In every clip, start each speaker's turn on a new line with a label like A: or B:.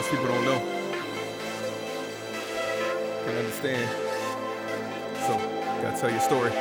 A: Sometimes people don't know. Can understand. So, gotta tell your story.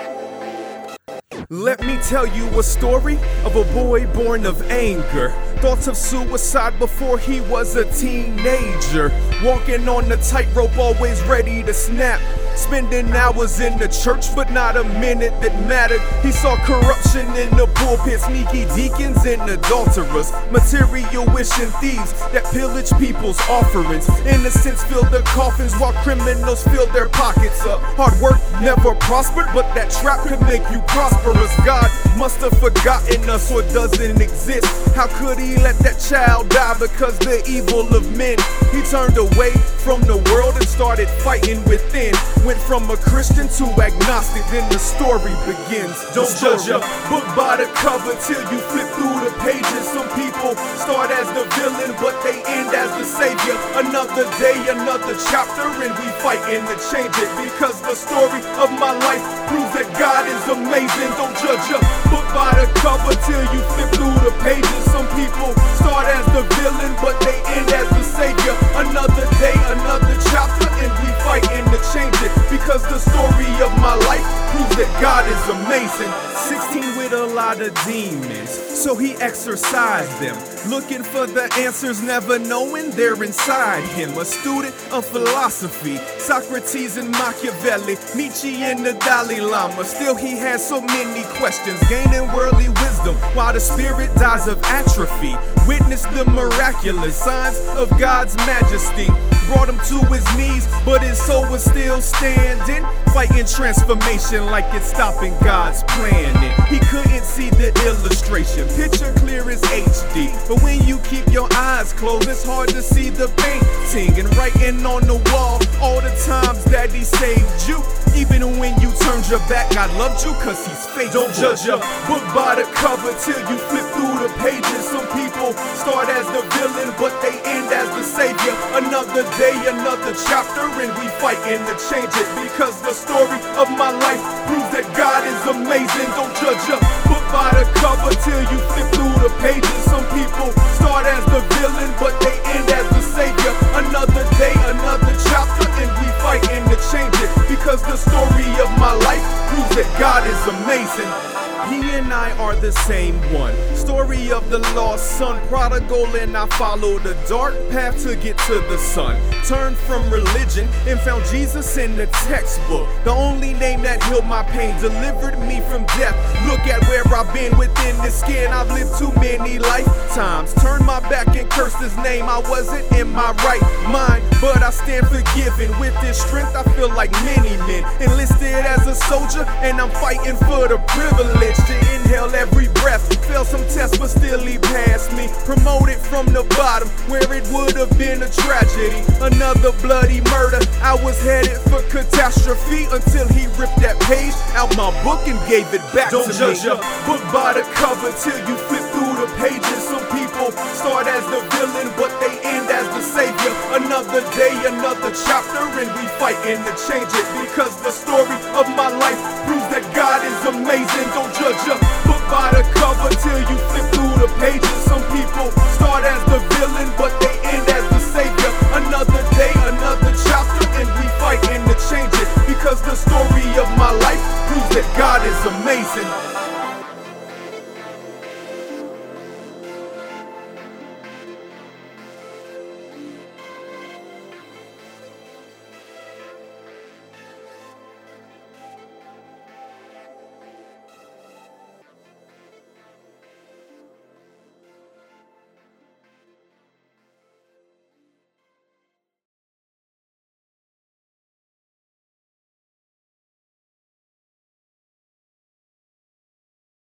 A: Let me tell you a story of a boy born of anger. Thoughts of suicide before he was a teenager. Walking on the tightrope, always ready to snap. Spending hours in the church, but not a minute that mattered. He saw corruption in the pulpit, sneaky deacons and adulterers, material wishing thieves that pillage people's offerings. Innocents fill their coffins while criminals fill their pockets up. Hard work never prospered, but that trap could make you prosperous. God must have forgotten us or doesn't exist. How could he let that child die because the evil of men? He turned away from the world and started fighting within. Went from a Christian to agnostic, then the story begins. Don't judge a book by the cover till you flip through the pages. Some people start as the villain, but they end as the savior. Another day, another chapter, and we fighting to change it. Because the story of my life proves that God is amazing. Don't judge a book by the cover till you flip through the pages. Some people start as the villain, but they end as God is amazing. 16 with a lot of demons, so he exorcised them. Looking for the answers, never knowing they're inside him. A student of philosophy, Socrates and Machiavelli, Nietzsche and the Dalai Lama. Still, he has so many questions, gaining worldly wisdom while the spirit dies of atrophy. Witness the miraculous signs of God's majesty. Brought him to his knees, but his soul was still standing. Fighting transformation like it's stopping God's planning. He couldn't see the illustration, picture clear as HD. But when you keep your eyes closed, it's hard to see the painting. And writing on the wall all the times that he saved you. Even when you turned your back, God loved you cause he's faithful. Don't judge a book by the cover till you flip through the pages. Some people start as the villain, but they end as the savior. Another day, another chapter, and we fighting to change it. Because the story of my life proves that God is amazing. Don't judge a book by the cover till you flip through the pages. Some people start as the villain, but they end as the savior. Another day, another chapter, and we fighting to change it. Because the story God is amazing. He and I are the same one. Story of the lost son, prodigal, and I followed the dark path to get to the sun. Turned from religion and found Jesus in the textbook. The only name that healed my pain, delivered me from death. Look at where I've been within this skin. I've lived too many lifetimes. Turned my back and cursed his name. I wasn't in my right mind, but I stand forgiven. With this strength, I feel like many men. Enlisted as a soldier, and I'm fighting for the privilege to inhale every breath. Failed some tests, but still he passed me. Promoted from the bottom, where it would have been a tragedy. Another bloody murder. I was headed for catastrophe until he ripped that page out my book and gave it back Don't to judge me. a book by the cover till you flip through the pages. Some people start as the villain, but they end as the savior. Another day, another chapter, and we fighting to change it. Because the story of my life proves that God is amazing. Don't judge a book by the cover till you flip through the pages. Some people start as the villain, but they end as the savior. Another day, another chapter, and we fighting to change it. Because the story of my life proves that God is amazing.